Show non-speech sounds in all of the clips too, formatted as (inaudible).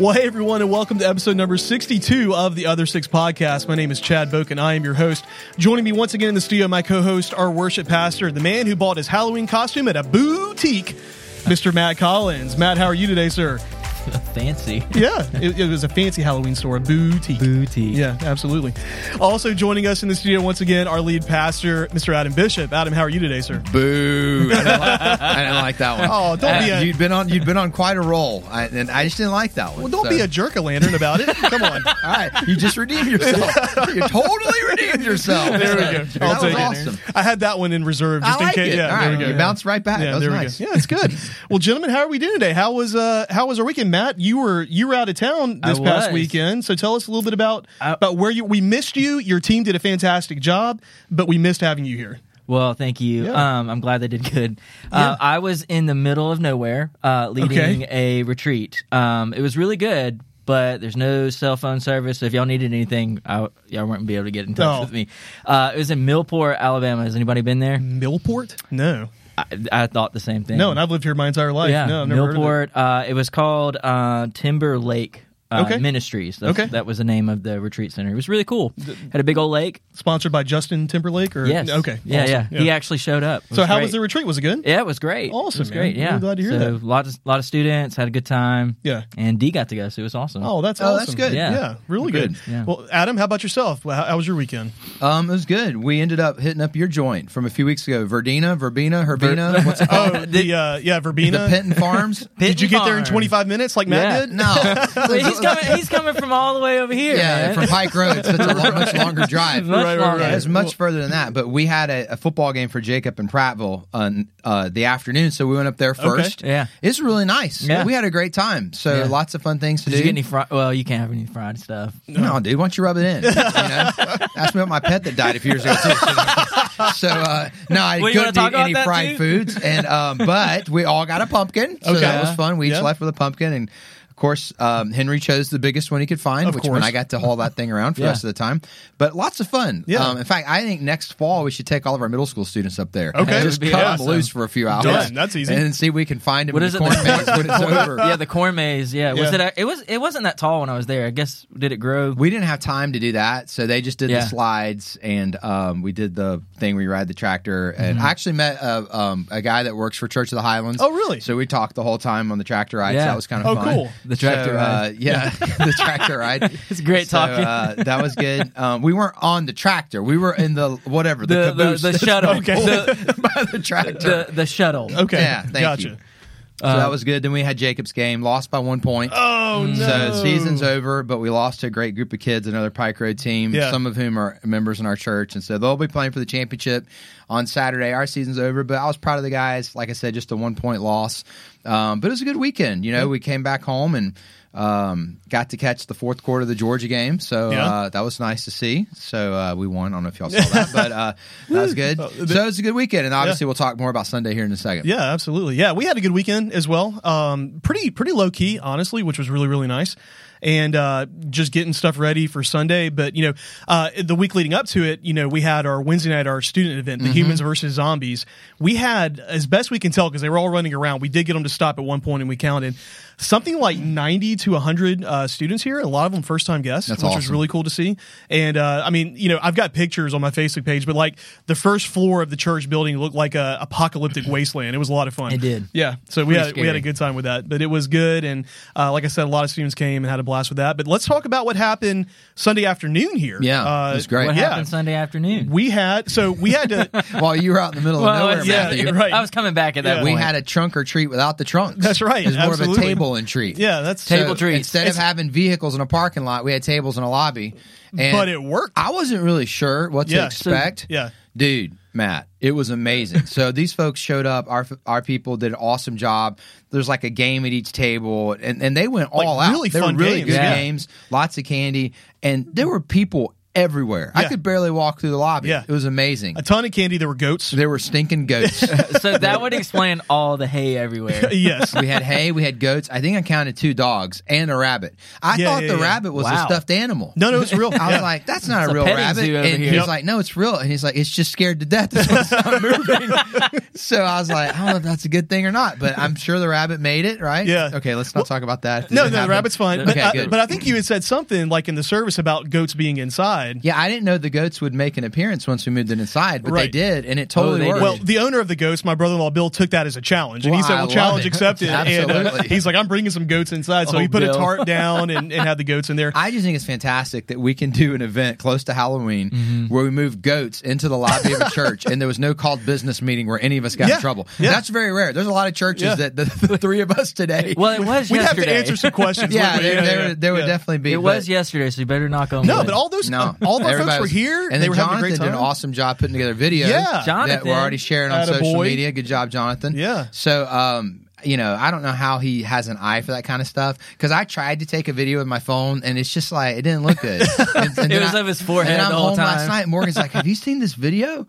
Well, hey everyone, and welcome to episode number 62 of the Other Six Podcast. My name is Chad Boak, and I am your host. Joining me once again in the studio, my co-host, our worship pastor, the man who bought his Halloween costume at a boutique, Mr. Matt Collins. Matt, how are you today, sir? (laughs) Fancy. (laughs) Yeah, it, it was a fancy Halloween store, a boutique. Boutique. Yeah, absolutely. Also joining us in the studio once again, our lead pastor, Mr. Adam Bishop. Adam, how are you today, sir? Boo! I didn't, like, I didn't like that one. (laughs) Oh, don't be a- you'd been on you'd been on quite a roll, I, and I just didn't like that one. Well, don't so- be a jerk a lantern about it. Come on. (laughs) All right, you just redeemed yourself. you totally redeemed yourself. There we go. That I'll was take it. awesome. I had that one in reserve just I like in case. it. Yeah, All there right, we go. you bounced right back. Yeah, that was there nice. we go. Yeah, it's good. well, gentlemen, how are we doing today? How was uh how was our weekend, Matt? You were you were out of town this past weekend, so tell us a little bit about I- about where you. We missed you. Your team did a fantastic job, but we missed having you here. Well, thank you. Yeah. Um, I'm glad they did good. Uh, I was in the middle of nowhere, uh, leading Okay. a retreat. Um, it was really good, but there's no cell phone service. So if y'all needed anything, I, y'all wouldn't be able to get in touch Oh. with me. Uh, it was in Millport, Alabama. Has anybody been there? Millport? No, I, I thought the same thing. no, and I've lived here my entire life. yeah, no, I've never heard of it. Millport. Uh, it was called uh, Timber Lake. Uh, Okay. Ministries. That's, Okay. that was the name of the retreat center. It was really cool. Had a big old lake. Sponsored by Justin Timberlake, or Yes. Okay. Yeah, awesome. yeah, He actually showed up. So was how great. was the retreat? Was it good? Yeah, it was great. Awesome, It was man. great. Yeah, Really glad to hear so, that. A lot of lot of students had a good time. Yeah. and D got to go, so it was awesome. Oh, that's Oh, awesome. that's good. Yeah, Yeah. really good. Good. Yeah. Well, Adam, how about yourself? How, how was your weekend? Um, it was good. We ended up hitting up your joint from a few weeks ago. Verdina, Verbena, Herbina. What's it (laughs) called? Oh, the uh, yeah, Verbena. the Penton Farms. (laughs) Did you get there in 25 minutes like Matt Yeah. did? No, (laughs) Wait, he's coming. He's coming from all the way over here. yeah, man. from Pike Road. So it's a lo- much longer drive. (laughs) Much Right, right, longer. right. Yeah, it's much further than that. But we had a, a football game for Jacob in Prattville on uh, the afternoon, so we went up there first. Yeah. it's really nice. Yeah. we had a great time. So Yeah. lots of fun things to Did do. you get any fried? Well, you can't have any fried stuff. No, dude, why don't you rub it in? (laughs) You know? Ask me about my pet that died a few years ago too. (laughs) So, uh, no, I well, couldn't eat any fried too? too? foods, and um, but we all got a pumpkin, so Okay. that was fun. We each Yeah. left with a pumpkin, and of course, um, Henry chose the biggest one he could find, Of which course. when I got to haul that thing around for the rest of the time. But lots of fun. Yeah. Um, in fact, I think next fall we should take all of our middle school students up there. Okay. just That would be cut awesome. them loose for a few hours. Done. That's easy. and then see if we can find them What in is the it? corn maze when (laughs) it's over. yeah, the corn maze. Yeah, was Yeah. it? It was. It wasn't that tall when I was there. I guess did it grow? We didn't have time to do that, so they just did Yeah. the slides, and um, we did the thing where you ride the tractor. And I actually met a, um, a guy that works for Church of the Highlands. Oh, really? So we talked the whole time on the tractor ride. So that was kind of Oh, fun. cool. The tractor So, ride. Uh, (laughs) yeah, the tractor ride. (laughs) It's great So, talking. uh, that was good. (laughs) Um, we weren't on the tractor. We were in the whatever the, The- the- caboose the shuttle. been pulled by the tractor. the the shuttle. Okay. Yeah, thank gotcha. you. So that was good. Then we had Jacob's game, lost by one point. Oh, no. So season's over, but we lost to a great group of kids, another Pike Road team, Yeah. some of whom are members in our church, and so they'll be playing for the championship on Saturday. Our season's over, but I was proud of the guys. Like I said, just a one point loss, um, but it was a good weekend. You know, we came back home and um, got to catch the fourth quarter of the Georgia game, so Yeah. uh, that was nice to see. So uh, we won. I don't know if y'all saw that, but uh, (laughs) that was good. Uh, So it was a good weekend, and obviously we'll talk more about Sunday here in a second. Yeah, absolutely. Yeah, we had a good weekend as well. Um, pretty pretty low key, honestly, which was really really nice. And uh, just getting stuff ready for Sunday. But you know, uh, the week leading up to it, you know, we had our Wednesday night our student event, the Humans versus Zombies. We had, as best we can tell, because they were all running around. We did get them to stop at one point, and we counted something like ninety to hundred uh, students here. A lot of them first time guests, That's which was really cool to see. And uh, I mean, you know, I've got pictures on my Facebook page, but like the first floor of the church building looked like a apocalyptic (laughs) wasteland. It was a lot of fun. It did. Yeah. So we Pretty had we had a good time with that, but it was good. And uh, like I said, a lot of students came and had a blast with that. But let's talk about what happened Sunday afternoon here. Yeah, uh, it was great. What yeah. happened Sunday afternoon? We had so we had to. (laughs) While you were out in the middle of Well, nowhere, yeah, Matthew, right. I was coming back at that Yeah. we had a trunk or treat without the trunks. That's right, It was more of a table and treat. yeah, that's Table So treats. Instead of having vehicles in a parking lot, we had tables in a lobby. And but it worked. I wasn't really sure what to Yeah. expect. yeah. Dude, Matt, it was amazing. so these folks showed up. Our our people did an awesome job. There's like a game at each table, and, and they went Like all out. really they fun were really games, good yeah. games, lots of candy, and there were people everywhere. I could barely walk through the lobby. Yeah. It was amazing. a ton of candy. There were goats. There were stinking goats. (laughs) so that would explain all the hay everywhere. (laughs) yes. we had hay, we had goats. I think I counted two dogs and a rabbit. I Yeah, thought yeah, the yeah. rabbit was a stuffed animal. No, no, it's real. (laughs) I was like, that's not It's a a real petting rabbit. And here. he's Yep. like, no, it's real. And he's like, it's just scared to death. That's why not moving. so I was like, I don't know if that's a good thing or not, but I'm sure the rabbit made it, right? Yeah. Okay, let's not talk about that. Did no, it no, the rabbit's fine. But, Okay, I, good. but I think you had said something like in the service about goats being inside. Yeah, I didn't know the goats would make an appearance once we moved it inside, but they did, and it totally Oh, worked. Well, the owner of the goats, my brother-in-law Bill, took that as a challenge, and he Well, said, I "Well, love challenge it. accepted." and uh, Absolutely. he's like, "I'm bringing some goats inside," so Oh, he put Bill. a tarp down and, and had the goats in there. I just think it's fantastic that we can do an event close to Halloween Mm-hmm. where we move goats into the lobby of a (laughs) church and there was no called business meeting where any of us got Yeah. in trouble. Yeah. That's very rare. There's a lot of churches Yeah. that the, the three of us today. Well, it was We'd have yesterday. to answer some questions. (laughs) yeah, wouldn't we? there, there, yeah, would- there would yeah. definitely be. It but- was yesterday, so you better knock on No, wood. but all those, No, all the folks Everybody were was- here. and they then were Jonathan having a great did time. an awesome job putting together videos. Yeah. that Jonathan. we're already sharing on Attaboy. social media. Good job, Jonathan. Yeah. So, um, you know, I don't know how he has an eye for that kind of stuff because I tried to take a video with my phone and it's just like it didn't look good. (laughs) And, and It then was I- of his forehead And then I'm the whole home last time. night. Morgan's like, "Have you seen this video?"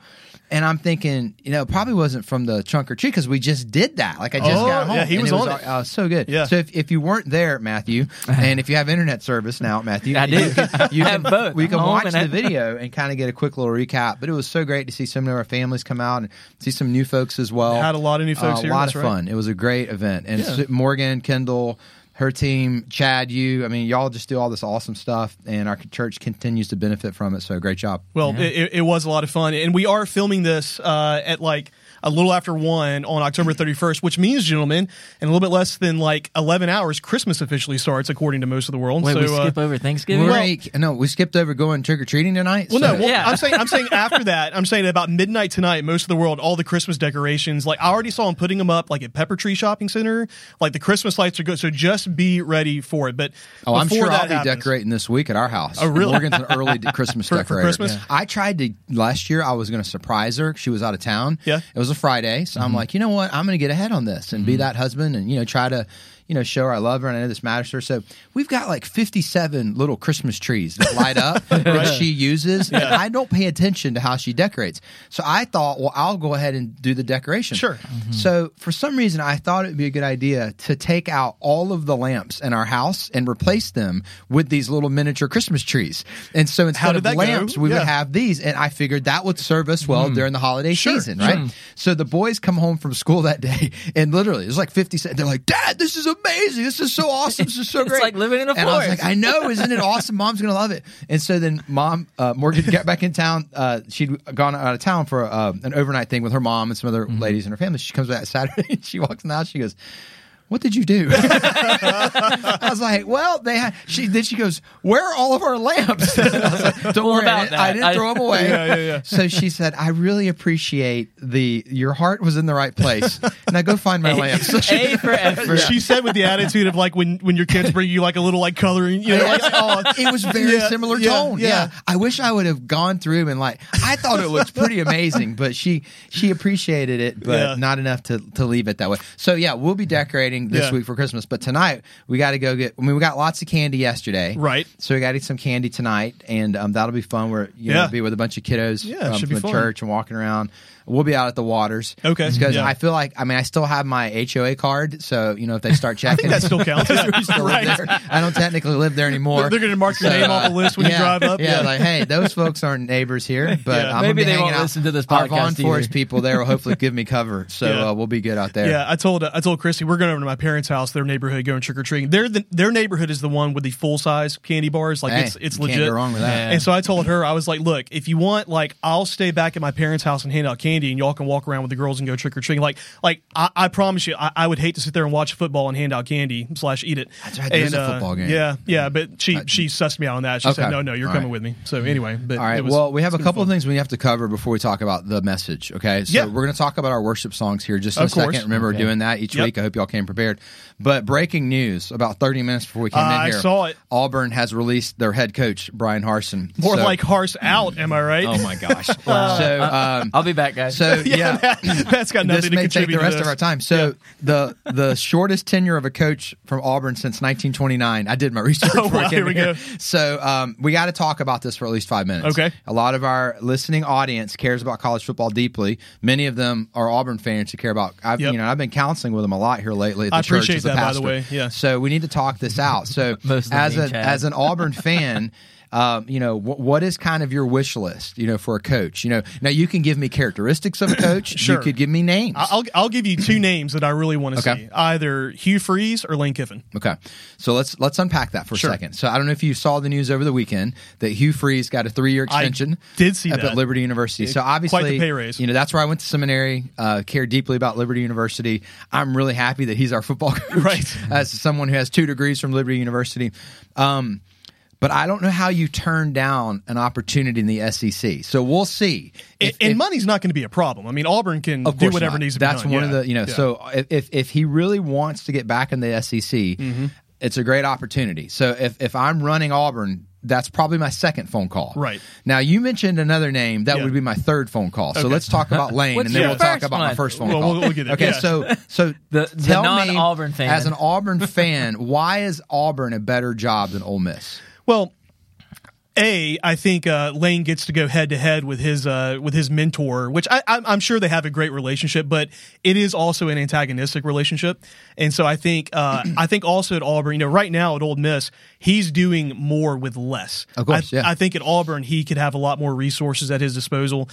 And I'm thinking, you know, it probably wasn't from the trunk or treat because we just did that. Like I just Oh, got home. yeah, he and was on it. Oh, so good. Yeah. So if, if you weren't there, Matthew, (laughs) and if you have internet service now, Matthew, I do. (laughs) You can, you have can- both. We can watch the I- video and kind of get a quick little recap. But it was so great to see some of our families come out and see some new folks as well. Had a lot of new folks Uh, here, A lot that's of right. fun. It was a great event. And Yeah. Morgan, Kendall, her team, Chad, you. I mean, y'all just do all this awesome stuff, and our church continues to benefit from it. So great job. Well, it, it- it was a lot of fun, and we are filming this uh, at like a little after one on October 31st, which means, gentlemen, in a little bit less than like 11 hours, Christmas officially starts, according to most of the world. Wait, so, we uh, skip over Thanksgiving? We're Well- a- no, we skipped over going trick or treating tonight. Well, so- no, well, Yeah. I'm saying I'm saying (laughs) after that, I'm saying about midnight tonight, most of the world, all the Christmas decorations, like I already saw them putting them up, like at Pepper Tree Shopping Center, like the Christmas lights are good. So just be ready for it. But Oh, I'm sure that I'll be happens- decorating this week at our house. Oh, really? Morgan's an early (laughs) Christmas For- for decorator. Christmas? Yeah. I tried to last year. I was going to surprise her. She was out of town. Yeah. it was a Friday, so I'm mm-hmm. like, you know what? I'm going to get ahead on this and be mm-hmm. that husband, and you know, try to. You know, show her I love her and I know this matters to her. So we've got like 57 little Christmas trees that light up (laughs) that she uses, and I don't pay attention to how she decorates. So I thought, well, I'll go ahead and do the decoration. Sure. Mm-hmm. So for some reason, I thought it'd be a good idea to take out all of the lamps in our house and replace them with these little miniature Christmas trees. And so instead of that go? lamps, we Yeah. would have these. And I figured that would serve us well hmm. during the holiday Sure, season, right? So the boys come home from school that day, and literally, it was like 50 cents. They're like, Dad, this is amazing. This is so awesome. This is so (laughs) It's great. like living in a and I was like, I know, isn't it awesome? Mom's gonna love it. And so then mom, uh, Morgan got back in town. Uh, she'd gone out of town for uh, an overnight thing with her mom and some other Mm-hmm. ladies in her family. She comes back Saturday (laughs) and she walks in the house. She goes, "What did you do?" (laughs) I was like, "Well, they had." She then she goes, "Where are all of our lamps?" (laughs) I was like, Don't worry, about I that, I didn't I- throw them away. (laughs) Yeah, yeah, yeah. So she said, "I really appreciate the your heart was in the right place. Now go find my lamps." A for effort. She said with the attitude of like when, when your kids bring you like a little like coloring, you know, like, oh, it was very similar tone. Yeah. I wish I would have gone through and like I thought it looked pretty amazing, but she she appreciated it, but not enough to to leave it that way. So yeah, we'll be decorating this Yeah. week for Christmas, but tonight we got to go get. I mean, we got lots of candy yesterday, Right. So we got to eat some candy tonight, and um, that'll be fun. We're you Yeah. know be with a bunch of kiddos Yeah, um, from the fun. church and walking around. We'll be out at the waters. Okay. because Yeah. I feel like I mean I still have my HOA card, so you know if they start (laughs) checking, that still counts. Yeah. we still Right. there. I don't technically live there anymore. They're gonna mark your So, name off the uh, list when you drive up. Yeah, Yeah. like hey, those folks aren't neighbors here, but Yeah. I'm maybe be they won't out. listen to this Our podcast Vaughn Forest people there will hopefully give me cover, (laughs) so Yeah. uh, we'll be good out there. Yeah, I told I told Christy we're going over to my parents' house, their neighborhood, going trick or treating. Their the, their neighborhood is the one with the full size candy bars, like Hey, it's it's legit. Can't go wrong with that. And so I told her, I was like, look, if you want, like, I'll stay back at my parents' house and hand out candy, and y'all can walk around with the girls and go trick or treating. Like, like I, I promise you, I, I would hate to sit there and watch football and hand out candy slash eat it. That's right, there is And, a uh, football game. Yeah, yeah, but she she sussed me out on that. She Okay. said, no, no, you're All coming right. with me. So anyway, but All right. it was- well, we have a it's gonna couple of things we have to cover before we talk about the message. Okay. So Yeah. we're going to talk about our worship songs here just in Of a second. Remember Okay. doing that each Yep. week. I hope y'all came prepared. prepared. But breaking news about 30 minutes before we came Uh, in I here. saw it. Auburn has released their head coach, Bryan Harsin. More So- like Harse out, am I right? Oh my gosh. (laughs) So, um, I'll be back, guys. so (laughs) yeah. that, has got nothing this to may take the rest to of our time. So the the (laughs) shortest tenure of a coach from Auburn since 1929. I did my research. (laughs) Oh, before I wow, came here we here. go. So um, we got to talk about this for at least five minutes. Okay. A lot of our listening audience cares about college football deeply. Many of them are Auburn fans who care about. I've Yep. you know I've been counseling with them a lot here lately. At the I church appreciate as a that, by the way. Yeah. So we need to talk this out. So Most of them as being a as an Auburn fan. Um, you know wh- what is kind of your wish list? You know, for a coach. You know, now you can give me characteristics of a (coughs) coach. Sure. You could give me names. I- I'll I'll give you two (coughs) names that I really want to Okay. see: either Hugh Freeze or Lane Kiffin. Okay, so let's let's unpack that for Sure. a second. So I don't know if you saw the news over the weekend that Hugh Freeze got a three year I extension. did see up that. at Liberty University. So Quite the obviously, pay raise. you know that's where I went to seminary. Uh, care deeply about Liberty University. I'm really happy that he's our football (laughs) coach. Right. as someone who has two degrees from Liberty University. Um, but I don't know how you turn down an opportunity in the SEC. So we'll see. And, If- and if- money's not going to be a problem. I mean, Auburn can do whatever not. needs to be done. That's done. one of the you know. Yeah. So if- if if he really wants to get back in the SEC, Mm-hmm. it's a great opportunity. So if if I'm running Auburn. That's probably my second phone call. Right. Now you mentioned another name that Yeah. would be my third phone call. So Okay. let's talk about (laughs) Lane, and then we'll talk first about my first phone Well, call. we'll- we'll get it. Okay, Yeah. so so (laughs) The- the tell me, non-Auburn fan. as an Auburn fan, why is Auburn a better job than Ole Miss? Well, a I think uh, Lane gets to go head to head with his uh, with his mentor, which I, I'm, I'm sure they have a great relationship, but it is also an antagonistic relationship, and so I think uh, I think also at Auburn, you know, right now at Ole Miss, he's doing more with less. Of course, I, yeah. I think at Auburn he could have a lot more resources at his disposal.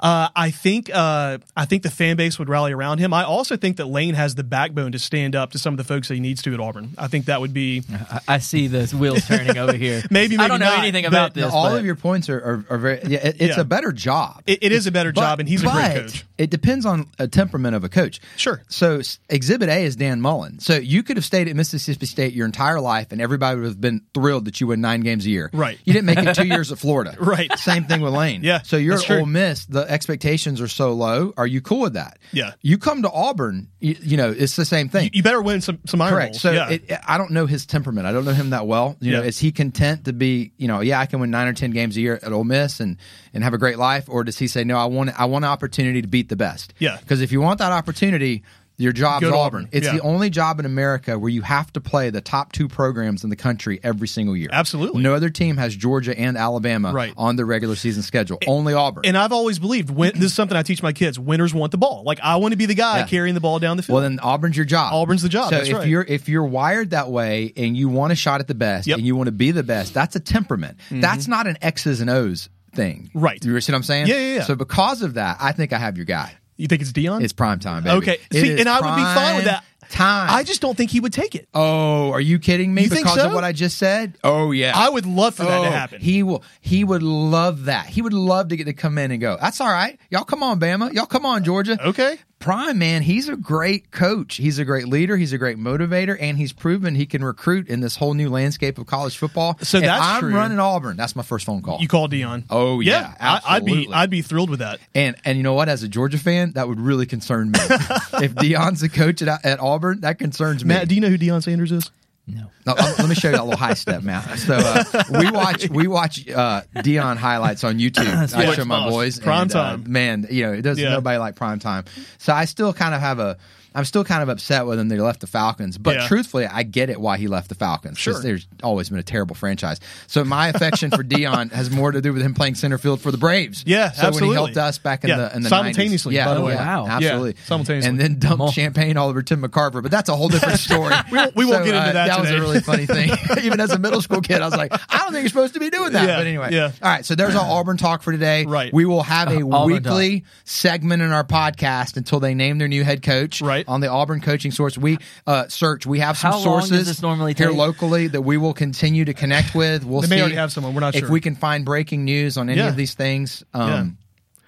Uh, I think uh, I think the fan base would rally around him. I also think that Lane has the backbone to stand up to some of the folks that he needs to at Auburn. I think that would be I, I see the wheels turning over here. (laughs) Maybe, I don't maybe know not, anything about Now, this. all but of your points are, are, are very. Yeah, it, it's Yeah. a better job. it, it is a better job, and he's a great coach. It depends on a temperament of a coach. Sure. So Exhibit A is Dan Mullen. So you could have stayed at Mississippi State your entire life, and everybody would have been thrilled that you win nine games a year. Right. You didn't make it two (laughs) years at Florida. Right. Same thing with Lane. Yeah, So you're that's at. Ole Miss. The expectations are so low. Are you cool with that? Yeah. You come to Auburn. You, you know it's the same thing. You better win some some iron Correct. Bowls. So yeah. it, I don't know his temperament. I don't know him that well. You know, is he content to be? You know, yeah, I can win nine or ten games a year at Ole Miss and and have a great life, or does he say, no, I want I want an opportunity to beat the best? Yeah. Because if you want that opportunity. Your job's Auburn. Auburn. It's Yeah. the only job in America where you have to play the top two programs in the country every single year. Absolutely. No other team has Georgia and Alabama Right. on their regular season schedule. Only Auburn. and I've always believed win, this is something I teach my kids. Winners want the ball. Like I want to be the guy Yeah. carrying the ball down the field. Well, then Auburn's your job. Auburn's the job, So if right. you're if you're wired that way and you want a shot at the best Yep. Mm-hmm. and you want to be the best, that's a temperament. That's not an X's and O's thing. Right. You see what I'm saying? Yeah, yeah, yeah. So because of that, I think I have your guy. You think it's Deion? It's prime time, baby. okay. It See, is and I would be fine with that. Time. I just don't think he would take it. Oh, are you kidding me? You think because of so? what I just said? Oh yeah. I would love for that Oh, to happen. He will. He would love that. He would love to get to come in and go. That's all right. Y'all come on, Bama. Y'all come on, Georgia. okay. Prime man, he's a great coach. He's a great leader. He's a great motivator, and he's proven he can recruit in this whole new landscape of college football. So if that's I'm true. running Auburn. That's my first phone call. You call Deion. Oh, yeah, I, I'd be absolutely. I'd be thrilled with that. and and you know what? As a Georgia fan, that would really concern me. (laughs) if Deion's the coach at, at Auburn, that concerns me. Matt, do you know who Deion Sanders is? No. No, let let me show you that little high step, Matt. So uh, we watch we watch uh, Deion highlights on YouTube. (clears throat) I show my boys. Prime and, uh, time. man. You know, it doesn't Yeah. nobody like prime time. So I still kind of have a. I'm still kind of upset with him that he left the Falcons, but Yeah. truthfully, I get it why he left the Falcons. 'cause Sure. there's always been a terrible franchise. So my affection for Deion has more to do with him playing center field for the Braves. Yeah, so when absolutely. he helped us back in Yeah, the in the simultaneously, 90s. Yeah, by the way. yeah, Wow. absolutely, Yeah, simultaneously. and then dumped More. champagne all over Tim McCarver. But that's a whole different story. (laughs) We won't- we won't So, get into uh, that That was a really funny thing. (laughs) (laughs) Even as a middle school kid, I was like, I don't think you're supposed to be doing that. Yeah, but anyway, yeah. All right, so there's our Auburn talk for today. Right. We will have a Auburn weekly segment in our podcast until they name their new head coach. Right. On the Auburn coaching source, we uh, search. We have some How long does sources this normally here take? locally that we will continue to connect with. We'll They may see already have someone. We're not if sure. we can find breaking news on any Yeah. of these things. Um,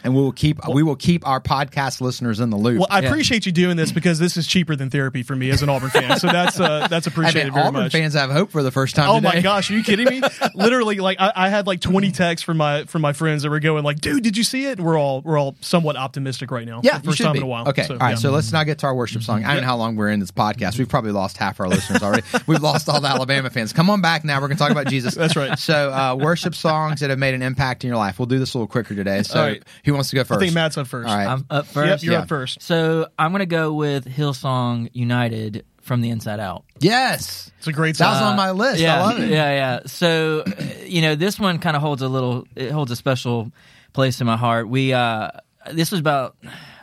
and we will keep we will keep our podcast listeners in the loop. Well, I Yeah. appreciate you doing this because this is cheaper than therapy for me as an Auburn fan. So that's uh, (laughs) that's I appreciated mean, very Auburn much. fans have hope for the first time. Oh today. my gosh, are you kidding me? (laughs) Literally, like I, I had like twenty texts from my from my friends that were going like, "Dude, did you see it?" We're all we're all somewhat optimistic right now. Yeah, for the first should time be. in a while. Okay, So, all right. yeah. So let's now get to our worship song. I don't know how long we're in this podcast. We've probably lost half our listeners already. (laughs) We've lost all the Alabama fans. Come on back now. We're going to talk about Jesus. That's right. So uh, worship songs that have made an impact in your life. We'll do this a little quicker today. So All right. Who wants to go first? I think Matt's on first. All right. I'm up first. Yep, you're Yeah. up first. So I'm gonna go with Hillsong United from the Inside Out. yes. It's a great song. That was on my list. Yeah, I love it. yeah, yeah. So, you know, this one kind of holds a little. It holds a special place in my heart. We uh this was about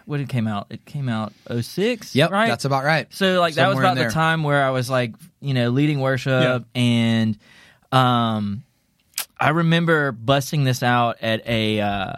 when it came out. It came out 06, Yep. right? That's about right. So like that was Somewhere in about the there. time where I was like, you know, leading worship and um I remember busting this out at a uh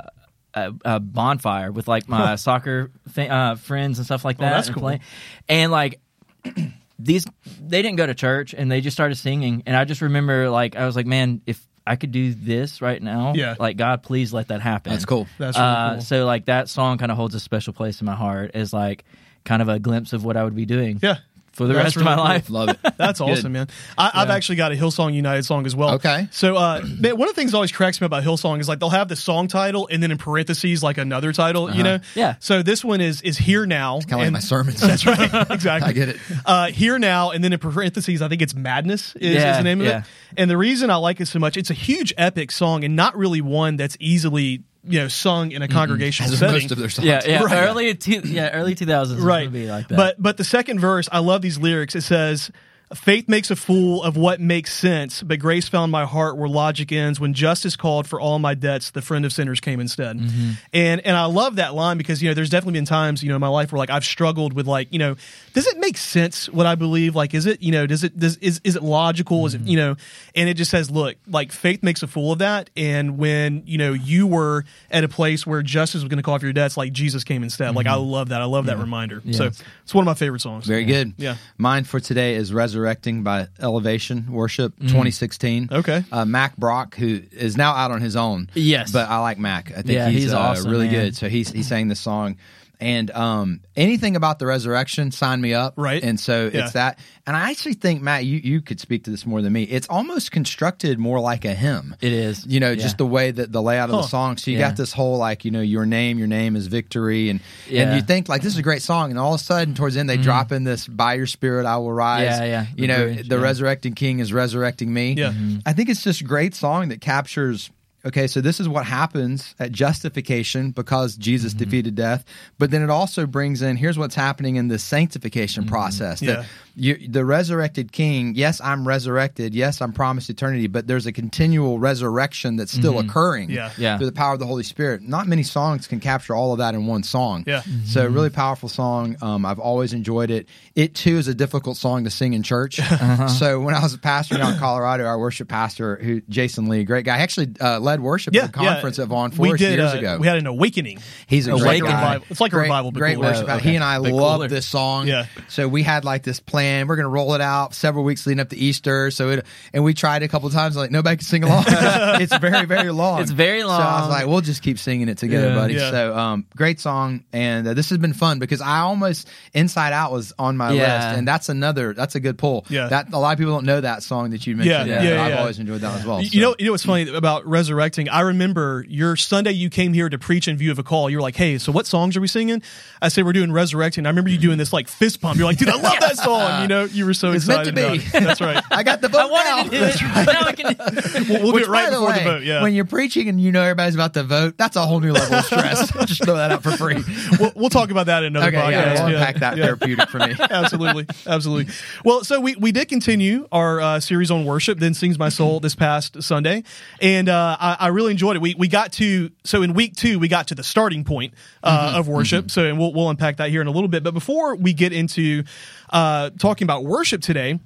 a, a bonfire with like my (laughs) soccer fa- uh, friends and stuff like that. Oh, that's and cool. playing. And like (clears throat) these, they didn't go to church and they just started singing. And I just remember like I was like, man, if I could do this right now, Yeah. like God, please let that happen. That's cool. That's really Uh, cool. So like that song kind of holds a special place in my heart as like kind of a glimpse of what I would be doing Yeah. For the That's rest of my really cool. life. Love it. (laughs) That's awesome, man. I, I've actually got a Hillsong United song as well. Okay. So, uh, (clears throat) man, one of the things that always cracks me about Hillsong is like they'll have the song title and then in parentheses like another title. You know. Yeah. So this one is is here now. Kind of like my sermons. (laughs) That's right. (laughs) Exactly. I get it. Uh, here now, and then in parentheses, I think it's Madness is, is the name of yeah. it. And the reason I like it so much, it's a huge epic song and not really one that's easily you know sung in a congregational As setting. most of their songs. Yeah, yeah. Right. Early, two, yeah, early two thousands. right be like that. but but the second verse i love these lyrics it says faith makes a fool of what makes sense but grace found my heart where logic ends. When justice called for all my debts the friend of sinners came instead. Mm-hmm. and and i love that line because you know there's definitely been times you know in my life where like i've struggled with like you know does it make sense what i believe? Like is it you know does it does is, is it logical? Is Mm-hmm. it you know and it just says look like faith makes a fool of that. And when you know you were at a place where justice was going to call for your debts like jesus came instead. Like i love that. I love that reminder. So it's one of my favorite songs. Very good. Yeah. Mine for today is Resurrecting by Elevation Worship 2016. Okay. Uh, Mack Brock, who is now out on his own. Yes. But I like Mack. I think Yeah, he's, he's uh, awesome, really man. good. So he's, he sang this song. And um, anything about the resurrection, sign me up. Right. And so Yeah. it's that. And I actually think, Matt, you, you could speak to this more than me. It's almost constructed more like a hymn. it is. You know, Yeah. just the way that the layout of the song. So you Yeah. got this whole like, you know, your name, your name is victory, and and you think like this is a great song, and all of a sudden towards the end they drop in this by your spirit I will rise. Mm-hmm. Yeah, yeah. You The know, bridge, the resurrecting King is resurrecting me. Yeah. I think it's just a great song that captures. Okay, so this is what happens at justification because Jesus Mm-hmm. defeated death, but then it also brings in here's what's happening in the sanctification Mm-hmm. process. That Yeah. you, the resurrected king, yes, I'm resurrected. Yes, I'm promised eternity, but there's a continual resurrection that's still occurring Mm-hmm. Yeah. through the power of the Holy Spirit. Not many songs can capture all of that in one song. Yeah. So, really powerful song. Um, I've always enjoyed it. It, too, is a difficult song to sing in church. (laughs) Uh-huh. So, when I was a pastor out in Colorado, our worship pastor, who Jason Lee, great guy, actually uh, led worship yeah at a conference yeah. at Vaughn we Forest did years uh, ago. we had an awakening He's a great like a guy. revival- it's like a great, revival, but Great cooler. worship. Oh, He and I But love cooler. this song. Yeah. So we had like this plan. We're going to roll it out several weeks leading up to Easter. So it and we tried a couple times. Like nobody can sing along. (laughs) it's very very long. It's very long. So I was like, we'll just keep singing it together, Yeah. buddy. Yeah. So um, great song, and uh, this has been fun because I almost Inside Out was on my Yeah. list, and that's another that's a good pull. Yeah. That a lot of people don't know that song that you mentioned. Yeah, but yeah, I've yeah. always enjoyed that as well. You so. know, you know what's funny about resurrecting? I remember your Sunday you came here to preach in view of a call. You were like, "Hey, so what songs are we singing?" I said, "We're doing resurrecting." I remember you doing this like fist pump. You're like, "Dude, I love that song." You know, you were so It's meant excited. to be. That's right. (laughs) I got the vote I wanted now. to do it. Now I can. (laughs) We'll, we'll Which, do it right by the before way, the vote. Yeah. when you're preaching and you know everybody's about to vote, that's a whole new level of stress. (laughs) Just throw that out for free. we'll, we'll talk about that in another Okay, podcast. yeah, we'll Yeah, unpack that yeah. therapeutic for me. absolutely, absolutely. Well, so we, we did continue our uh, series on worship. Then sings my soul this past Sunday, and uh, I, I really enjoyed it. We we got to so in week two we got to the starting point uh, of worship. So and we'll we'll unpack that here in a little bit. But before we get into uh, talking about worship today.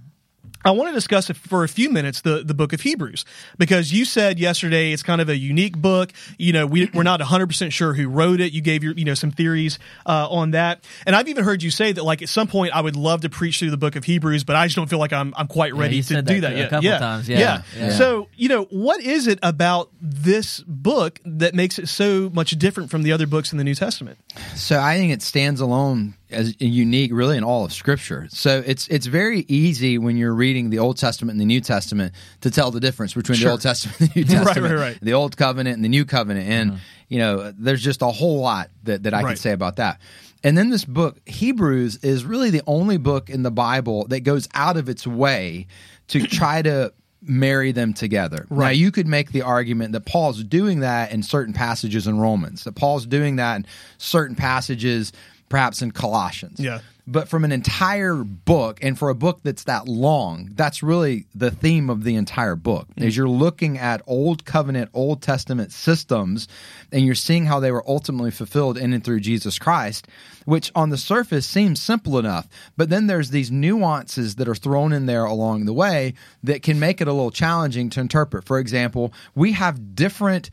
I want to discuss for a few minutes the, the book of Hebrews because you said yesterday it's kind of a unique book. You know, we, we're not 100% sure who wrote it. You gave your, you know, some theories uh, on that. And I've even heard you say that, like, at some point I would love to preach through the book of Hebrews, but I just don't feel like I'm, I'm quite ready you to said do that that a yet. couple yeah. times, yeah. Yeah. So, you know, what is it about this book that makes it so much different from the other books in the New Testament? So I think it stands alone as unique, really, in all of Scripture. So it's it's very easy when you're reading the Old Testament and the New Testament to tell the difference between Sure. the Old Testament and the New (laughs) Testament, right, right. the Old Covenant and the New Covenant, and uh-huh. you know, there's just a whole lot that that I Right. could say about that. And then this book, Hebrews, is really the only book in the Bible that goes out of its way to (clears throat) try to marry them together. Now, Right. you could make the argument that Paul's doing that in certain passages in Romans, that Paul's doing that in certain passages, perhaps in Colossians. Yeah. But from an entire book, and for a book that's that long, that's really the theme of the entire book. Mm. Is you're looking at Old Covenant, Old Testament systems, and you're seeing how they were ultimately fulfilled in and through Jesus Christ, which on the surface seems simple enough. But then there's these nuances that are thrown in there along the way that can make it a little challenging to interpret. For example, we have different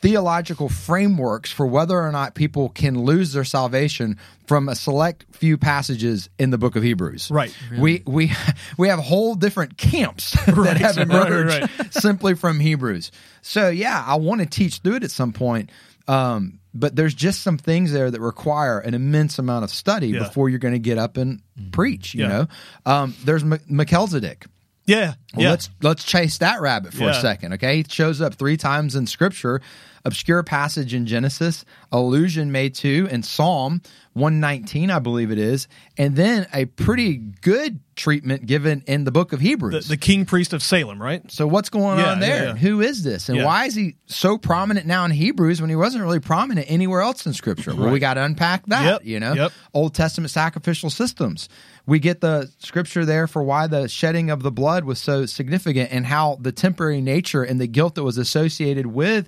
theological frameworks for whether or not people can lose their salvation from a select few passages in the book of Hebrews. Right. We we (laughs) we have whole different camps (laughs) that have Right, emerged right, (laughs) simply from Hebrews. So yeah, I want to teach through it at some point. Um, but there's just some things there that require an immense amount of study Yeah. before you're going to get up and preach. You Yeah. know, um, there's M- Melchizedek. Yeah. Well, yeah. let's let's chase that rabbit for a second, okay? He shows up three times in Scripture, obscure passage in Genesis, allusion made to in Psalm 119, I believe it is, and then a pretty good treatment given in the book of Hebrews. the king priest of Salem, right? so what's going Yeah, on there? yeah. Who is this, and Yeah. why is he so prominent now in Hebrews when he wasn't really prominent anywhere else in Scripture? Well, we got to unpack that. Yep, You know, yep. Old Testament sacrificial systems. We get the scripture there for why the shedding of the blood was so significant and how the temporary nature and the guilt that was associated with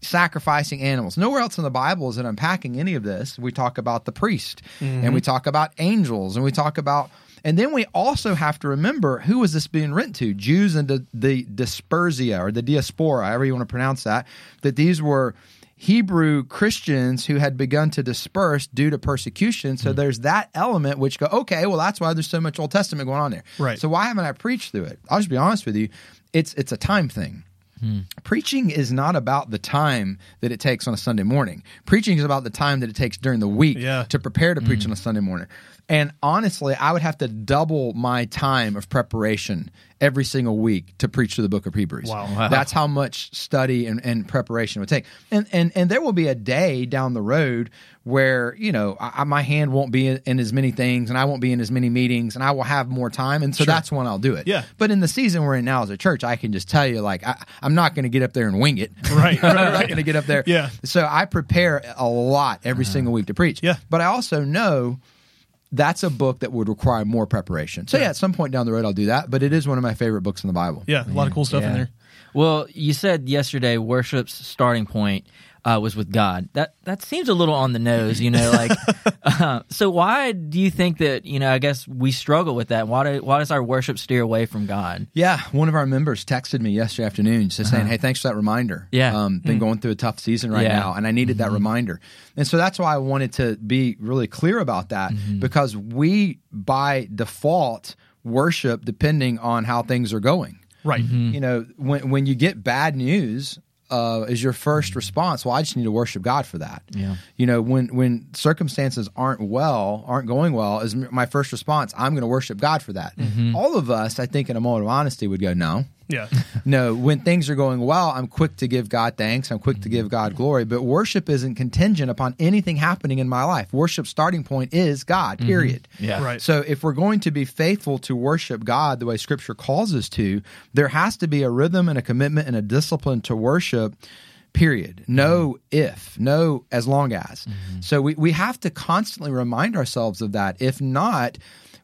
sacrificing animals. Nowhere else in the Bible is it unpacking any of this. We talk about the priest and we mm-hmm. talk about angels and we talk about and then we also have to remember who was this being written to? Jews and the, the dispersia or the diaspora, however you want to pronounce that, that these were Hebrew Christians who had begun to disperse due to persecution. So hmm. there's that element which go, okay, well that's why there's so much Old Testament going on there. Right. So why haven't I preached through it? I'll just be honest with you. It's it's a time thing. Hmm. Preaching is not about the time that it takes on a Sunday morning. Preaching is about the time that it takes during the week Yeah. to prepare to preach hmm. on a Sunday morning. And honestly, I would have to double my time of preparation every single week to preach through the book of Hebrews. Wow. Wow. That's how much study and, and preparation it would take. And, and and there will be a day down the road where, you know, I, I- my hand won't be in, in as many things and I won't be in as many meetings and I will have more time. And so that's when I'll do it. Yeah. But in the season we're in now as a church, I can just tell you, like, I, I'm not going to get up there and wing it. (laughs) Right, (laughs) right, I'm not right. going to get up there. Yeah. So I prepare a lot every uh-huh. single week to preach. Yeah. But I also know that's a book that would require more preparation. So yeah. at some point down the road I'll do that. But it is one of my favorite books in the Bible. Yeah, a lot of cool stuff in there. Well, you said yesterday worship's starting point uh, was with God. That that seems a little on the nose, you know. Like, (laughs) uh, so why do you think that you know? I guess we struggle with that. Why do, why does our worship steer away from God? Yeah, one of our members texted me yesterday afternoon just saying, "Hey, thanks for that reminder. Yeah. um, been going through a tough season right Yeah. now, and I needed that reminder." And so that's why I wanted to be really clear about that because we, by default, worship depending on how things are going. Right. You know, when when you get bad news, uh, is your first response? Well, I just need to worship God for that. Yeah. You know, when when circumstances aren't well, aren't going well, is my first response. I'm going to worship God for that. All of us, I think, in a moment of honesty, would go, no. Yeah. (laughs) No, when things are going well, I'm quick to give God thanks. I'm quick to give mm-hmm. God glory. But worship isn't contingent upon anything happening in my life. Worship starting point is God, mm-hmm. period. Yeah. Right. So if we're going to be faithful to worship God the way Scripture calls us to, there has to be a rhythm and a commitment and a discipline to worship. Period. No mm-hmm. if, no as long as. So we, we have to constantly remind ourselves of that. If not,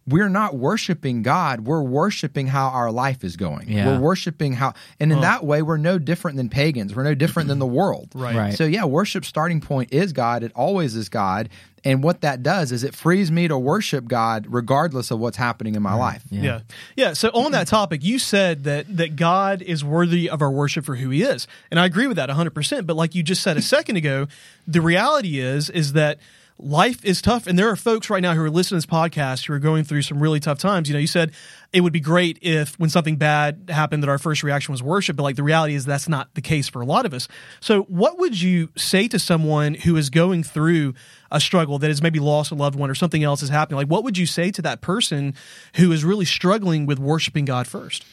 we're not worshiping God. We're worshiping how our life is going. Yeah. We're worshiping how, and in that way, we're no different than pagans. We're no different than the (clears throat) world. Right. Right. So yeah, worship starting point is God. It always is God. And what that does is it frees me to worship God regardless of what's happening in my life. Yeah. Yeah. yeah. So on that topic, you said that that God is worthy of our worship for who he is. And I agree with that 100%, but like you just said a second ago, the reality is is that life is tough and there are folks right now who are listening to this podcast who are going through some really tough times. You know, you said it would be great if when something bad happened that our first reaction was worship, but like the reality is that's not the case for a lot of us. So what would you say to someone who is going through a struggle that has maybe lost a loved one or something else is happening? Like what would you say to that person who is really struggling with worshiping God first?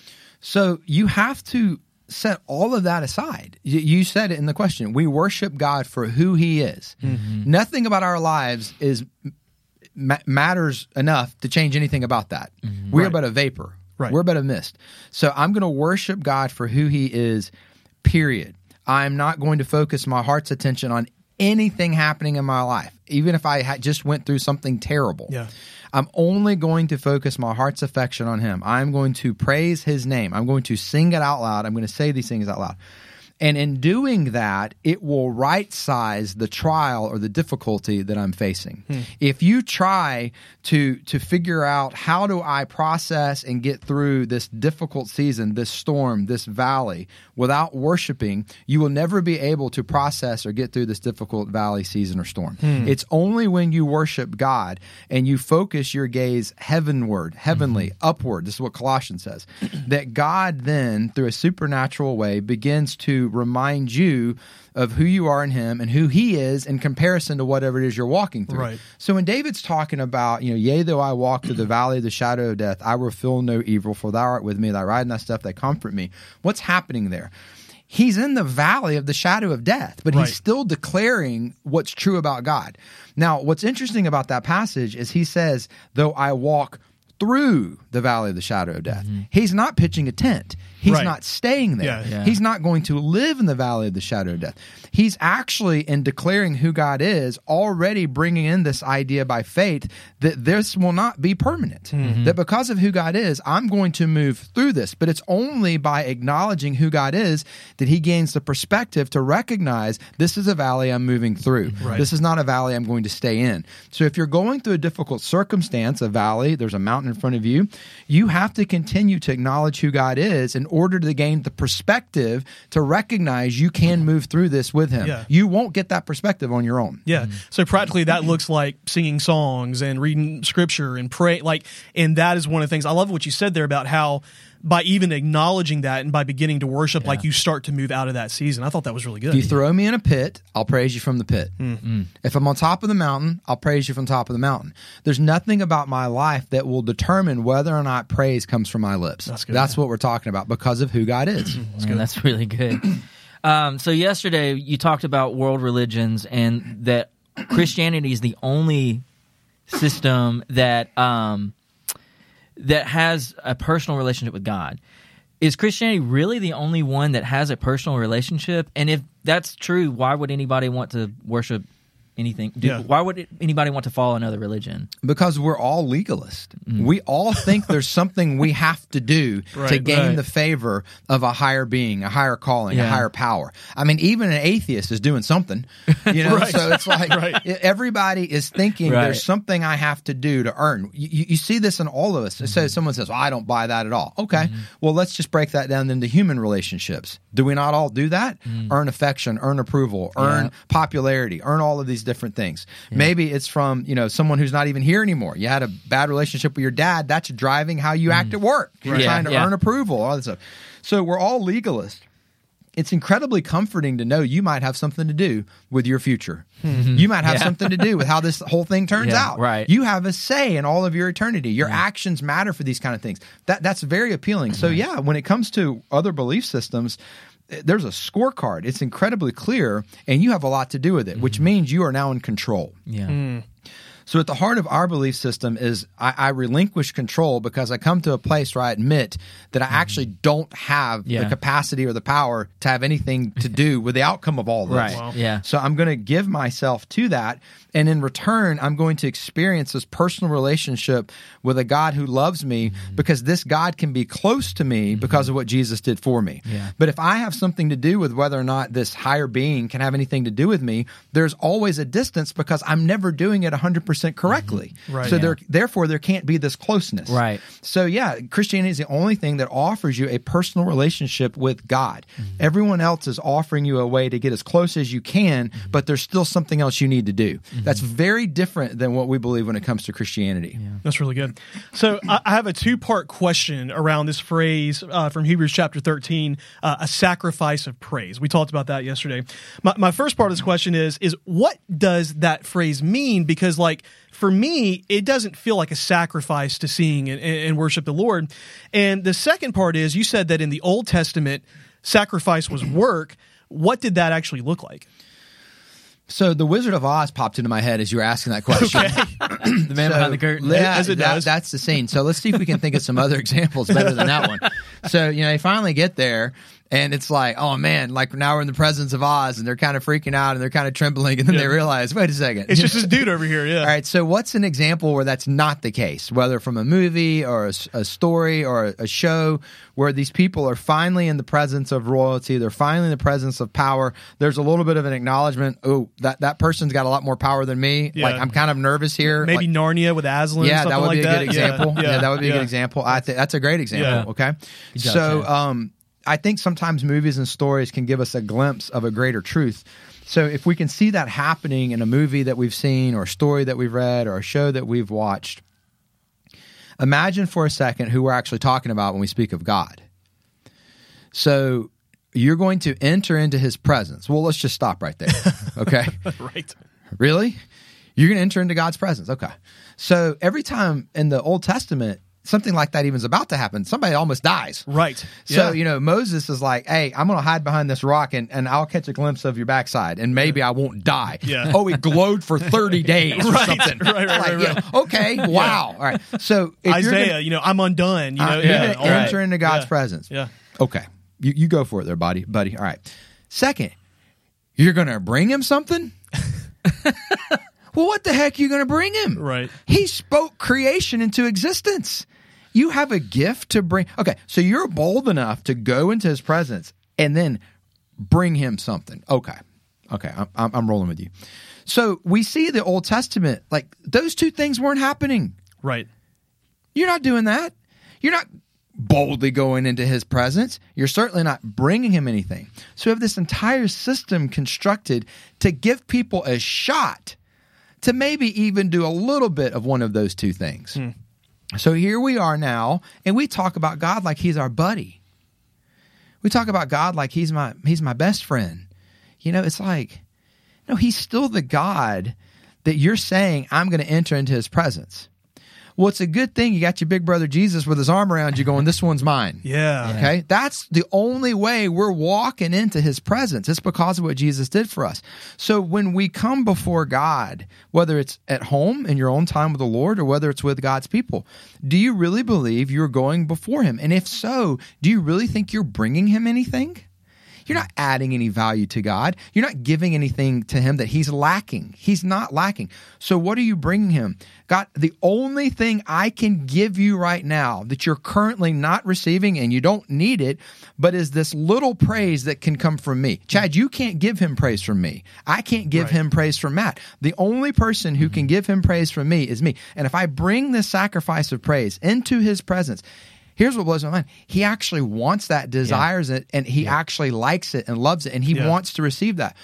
So you have to set all of that aside. You, you said it in the question. We worship God for who He is. Mm-hmm. Nothing about our lives is ma- matters enough to change anything about that. Mm-hmm. We're Right. but a vapor. Right. We're but a mist. So I'm going to worship God for who He is. Period. I'm not going to focus my heart's attention on anything happening in my life, even if I had just went through something terrible. Yeah. I'm only going to focus my heart's affection on him. I'm going to praise his name. I'm going to sing it out loud. I'm going to say these things out loud. And in doing that, it will right size the trial or the difficulty that I'm facing. Hmm. If you try to to figure out how do I process and get through this difficult season, this storm, this valley without worshiping, you will never be able to process or get through this difficult valley season or storm. Hmm. It's only when you worship God and you focus your gaze heavenward, heavenly, hmm. upward. This is what Colossians says. (clears throat) that God then through a supernatural way begins to remind you of who you are in him and who he is in comparison to whatever it is you're walking through. Right. So when David's talking about, you know, yea, though I walk through the valley of the shadow of death, I will feel no evil, for thou art with me, thy rod and thy stuff, they comfort me. What's happening there? He's in the valley of the shadow of death, but Right. he's still declaring what's true about God. Now, what's interesting about that passage is he says, though I walk through the valley of the shadow of death. Mm-hmm. He's not pitching a tent. He's Right. not staying there. Yeah. Yeah. He's not going to live in the valley of the shadow of death. He's actually, in declaring who God is, already bringing in this idea by faith that this will not be permanent. Hmm. That because of who God is, I'm going to move through this. But it's only by acknowledging who God is that he gains the perspective to recognize this is a valley I'm moving through. Right. This is not a valley I'm going to stay in. So if you're going through a difficult circumstance, a valley, there's a mountain in front of you, you have to continue to acknowledge who God is in order to gain the perspective to recognize you can move through this with him. Yeah. You won't get that perspective on your own. Yeah. Mm-hmm. So practically that looks like singing songs and reading scripture and pray like and that is one of the things I love what you said there about how by even acknowledging that and by beginning to worship like you start to move out of that season. I thought that was really good. If you throw me in a pit, I'll praise you from the pit. If I'm on top of the mountain, I'll praise you from top of the mountain. There's nothing about my life that will determine whether or not praise comes from my lips. That's good. That's what we're talking about because of who God is. Man, that's really good. (clears throat) um, so yesterday you talked about world religions and that Christianity is the only system that um, that has a personal relationship with God. Is Christianity really the only one that has a personal relationship? And if that's true, why would anybody want to worship anything? Do, Yeah. Why would anybody want to follow another religion? because we're all legalist. Mm. We all think there's something we have to do (laughs) to gain right. the favor of a higher being, a higher calling, a higher power. I mean, even an atheist is doing something, you know. (laughs) Right. So it's like Right. everybody is thinking Right. there's something I have to do to earn. You, you- you see this in all of us. So mm-hmm. someone says, "Well, I don't buy that at all." Okay, mm-hmm. well, let's just break that down into human relationships. Do we not all do that? Mm. Earn affection, earn approval, earn Yeah. popularity, earn all of these different things. Maybe it's from you know someone who's not even here anymore. You had a bad relationship with your dad. That's driving how you act mm. at work. You're Yeah, trying to yeah. earn approval, all that stuff. So we're all legalists. It's incredibly comforting to know you might have something to do with your future. Mm-hmm. You might have Yeah. something to do with how this whole thing turns Yeah, out. right. You have a say in all of your eternity. Your actions matter for these kind of things. That that's very appealing. So mm-hmm. yeah, when it comes to other belief systems, there's a scorecard. It's incredibly clear, and you have a lot to do with it, which mm-hmm. means you are now in control. Yeah. Mm. So at the heart of our belief system is I, I relinquish control because I come to a place where I admit that I actually mm-hmm. don't have Yeah. the capacity or the power to have anything to (laughs) do with the outcome of all this. Right. Wow. Yeah. So I'm going to give myself to that. And in return, I'm going to experience this personal relationship with a God who loves me Mm-hmm. because this God can be close to me mm-hmm. because of what Jesus did for me. Yeah. But if I have something to do with whether or not this higher being can have anything to do with me, there's always a distance because I'm never doing it 100% mm-hmm. correctly. Right. So Yeah. there, therefore, there can't be this closeness. Right. So yeah, Christianity is the only thing that offers you a personal relationship with God. Mm-hmm. Everyone else is offering you a way to get as close as you can, but there's still something else you need to do. That's very different than what we believe when it comes to Christianity. That's really good. So I I have a two part question around this phrase uh, from Hebrews chapter 13, uh, a sacrifice of praise. We talked about that yesterday. My, my first part of this question is, is what does that phrase mean? Because like, for me, it doesn't feel like a sacrifice to sing and, and worship the Lord. And the second part is, you said that in the Old Testament, sacrifice was work. What did that actually look like? So the Wizard of Oz popped into my head as you were asking that question. (laughs) The man So, behind the curtain. Yeah, As it that- does. that's the scene. So let's see if we can think of some other (laughs) examples better than that one. So you know, they finally get there, and it's like, oh man, like now we're in the presence of Oz, and they're kind of freaking out and they're kind of trembling, and then they realize, wait a second, It's just this dude over here. Yeah. All right, so what's an example where that's not the case, whether from a movie or a story or a, a show where these people are finally in the presence of royalty, they're finally in the presence of power. There's a little bit of an acknowledgement. Oh, that that person's got a lot more power than me. Yeah. Like I'm kind of nervous here. Maybe Like, Narnia with Aslan. yeah, something that would like be a that. good example. Yeah, that would be a good example. I think that's a great example. Yeah. Okay, job, so um, I think sometimes movies and stories can give us a glimpse of a greater truth. So if we can see that happening in a movie that we've seen, or a story that we've read, or a show that we've watched, imagine for a second who we're actually talking about when we speak of God. So you're going to enter into His presence. Well, let's just stop right there. (laughs) Okay. Right. Really? You're going to enter into God's presence. Okay. So every time in the Old Testament, something like that even is about to happen, somebody almost dies. Right. So, Yeah. you know, Moses is like, hey, I'm going to hide behind this rock and, and I'll catch a glimpse of your backside and maybe I won't die. Yeah. (laughs) Oh, it glowed for 30 (laughs) days or Right, something. right, right, Like, right, you know, okay. (laughs) Wow. All right. So Isaiah, gonna- you know, I'm undone. You know, uh, yeah, you're going all to right. enter into God's Yeah. presence. Yeah. Okay. You, you go for it there, buddy. Buddy. All right. Second, you're going to bring him something? well, what the heck are you going to bring him? Right. He spoke creation into existence. You have a gift to bring. Okay. So you're bold enough to go into his presence and then bring him something. Okay. Okay. I'm, I'm, I'm rolling with you. So we see the Old Testament, like those two things weren't happening. Right. You're not doing that. You're not boldly going into his presence. You're certainly not bringing him anything. So we have this entire system constructed to give people a shot to maybe even do a little bit of one of those two things. Hmm. So here we are now, and we talk about God like he's our buddy. We talk about God like he's my he's my best friend. You know, it's like no, he's still the God that you're saying I'm going to enter into his presence. Well, it's a good thing you got your big brother Jesus with his arm around you going, This one's mine. (laughs) Yeah. Okay. That's the only way we're walking into his presence. It's because of what Jesus did for us. So when we come before God, whether it's at home in your own time with the Lord or whether it's with God's people, do you really believe you're going before him? And if so, do you really think you're bringing him anything? You're not adding any value to God. You're not giving anything to Him that He's lacking. He's not lacking. So, what are you bringing Him? God, the only thing I can give you right now that you're currently not receiving and you don't need it, but is this little praise that can come from me. Chad, you can't give Him praise from me. I can't give Right. Him praise from Matt. The only person who mm-hmm. can give Him praise from me is me. And if I bring this sacrifice of praise into His presence, Here's what blows my mind. He actually wants that, desires it, and he actually likes it and loves it, and he Yeah. wants to receive that.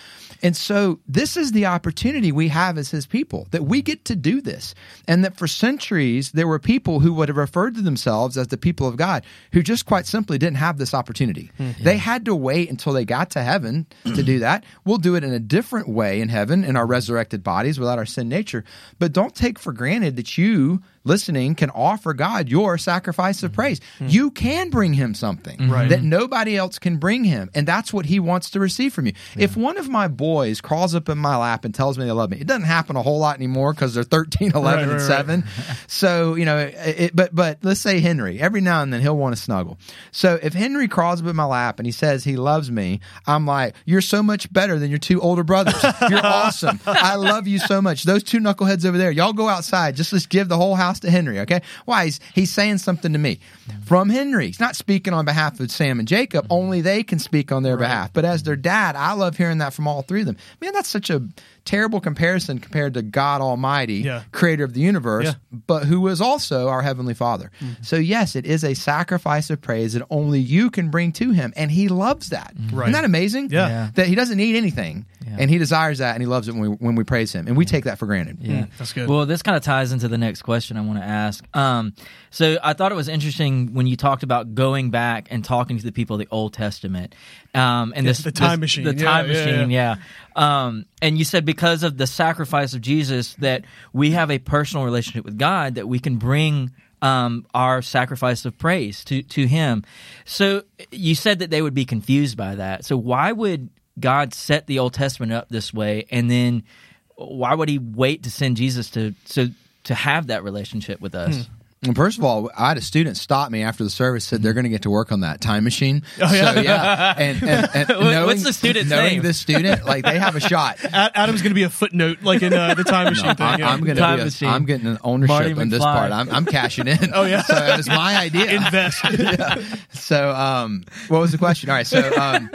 And so, this is the opportunity we have as his people that we get to do this. And that for centuries, there were people who would have referred to themselves as the people of God who just quite simply didn't have this opportunity. Hmm. They had to wait until they got to heaven to do (clears throat) that. We'll do it in a different way in heaven in our resurrected bodies without our sin nature. But don't take for granted that you listening can offer God your sacrifice of mm-hmm. praise. Mm-hmm. You can bring him something that nobody else can bring him. And that's what he wants to receive from you. If one of my boys crawls up in my lap and tells me they love me, it doesn't happen a whole lot anymore because they're 13, (laughs) 11, Right, and right, right. 7. So, you know, it, but, but let's say Henry, every now and then he'll want to snuggle. So if Henry crawls up in my lap and he says he loves me, I'm like, you're so much better than your two older brothers. You're (laughs) awesome. I love you so much. Those two knuckleheads over there, y'all go outside. Just let's give the whole house to Henry, okay? Why? He's, he's saying something to me from Henry. He's not speaking on behalf of Sam and Jacob. Only they can speak on their behalf. But as their dad, I love hearing that from all three of them. Man, that's such a terrible comparison compared to God Almighty, Yeah. creator of the universe, Yeah. but who is also our heavenly Father. Mm-hmm. So yes, it is a sacrifice of praise that only you can bring to him, and he loves that. Mm-hmm. Right. Isn't that amazing? Yeah. Yeah. That he doesn't need anything, Yeah. and he desires that, and he loves it when we when we praise him, and we take that for granted. Yeah, that's good. Well, this kind of ties into the next question I want to ask. Um, so I thought it was interesting when you talked about going back and talking to the people of the Old Testament, um, and this the time this- machine. the Yeah, time yeah, machine, yeah. Um, and you said because of the sacrifice of Jesus that we have a personal relationship with God that we can bring. Um, our sacrifice of praise to to Him. So you said that they would be confused by that. So why would God set the Old Testament up this way, and then why would he wait to send Jesus to so to have that relationship with us? Well, first of all, I had a student stop me after the service said they're going to get to work on that time machine. Oh, yeah? So yeah, and, and, and knowing, (laughs) what's the student's knowing name? this student, like they have a shot. (laughs) Adam's going to be a footnote, like in uh, the time machine thing. I, yeah. I'm going Time to be. machine. A, I'm getting an ownership Marty on this part. I'm, I'm cashing in. (laughs) Oh, yeah? so it was my idea. invest. So, um, what was the question? All right. So, um,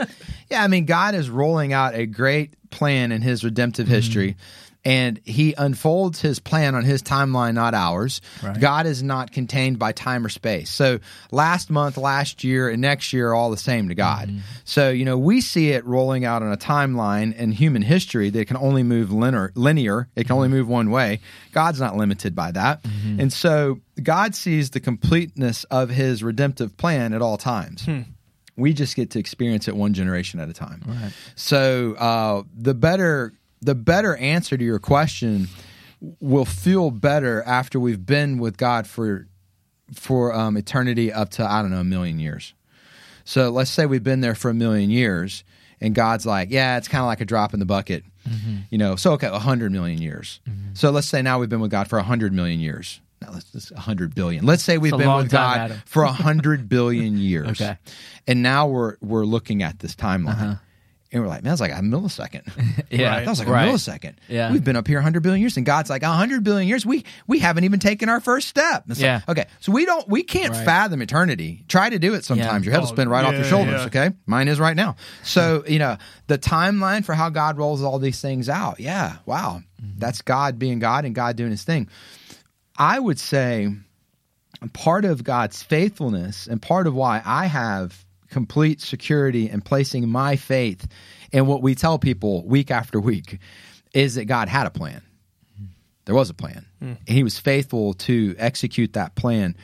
yeah, I mean, God is rolling out a great plan in His redemptive Mm-hmm. history. And he unfolds his plan on his timeline, not ours. Right. God is not contained by time or space. So last month, last year, and next year are all the same to God. Mm-hmm. So, you know, we see it rolling out on a timeline in human history that can only move linear. linear. It can only Mm-hmm. move one way. God's not limited by that. And so God sees the completeness of his redemptive plan at all times. We just get to experience it one generation at a time. Right. So uh, the better the better answer to your question will feel better after we've been with God for for um, eternity up to I don't know a million years. So let's say we've been there for a million years, and God's like, yeah, it's kind of like a drop in the bucket, you know. So okay, a hundred million years. So let's say now we've been with God for a hundred million years. Now let's just a hundred billion. Let's say we've been with God Adam. for a hundred billion years. (laughs) Okay. and now we're we're looking at this timeline. Uh-huh. And we're like, man, that's like a millisecond. (laughs) Yeah, That was like right. a millisecond. Yeah. We've been up here 100 billion years, and God's like 100 billion years. We we haven't even taken our first step. It's like, Yeah. okay. So we don't we can't Right. fathom eternity. Try to do it sometimes. Yeah. Your head will Oh, spin right off your shoulders. yeah. Okay. Mine is right now. So you know the timeline for how God rolls all these things out. Yeah. Wow. Mm-hmm. That's God being God and God doing His thing. I would say part of God's faithfulness and part of why I have complete security and placing my faith in what we tell people week after week is that God had a plan. There was a plan. And he was faithful to execute that plan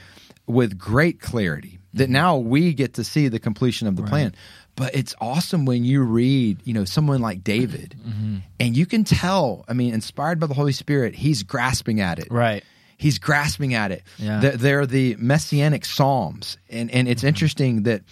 with great clarity. That hmm. now we get to see the completion of the plan. But it's awesome when you read, you know, someone like David, mm-hmm. and you can tell, I mean, inspired by the Holy Spirit, he's grasping at it Right. he's grasping at it. Yeah. They're, they're the messianic psalms, and and it's mm-hmm. interesting that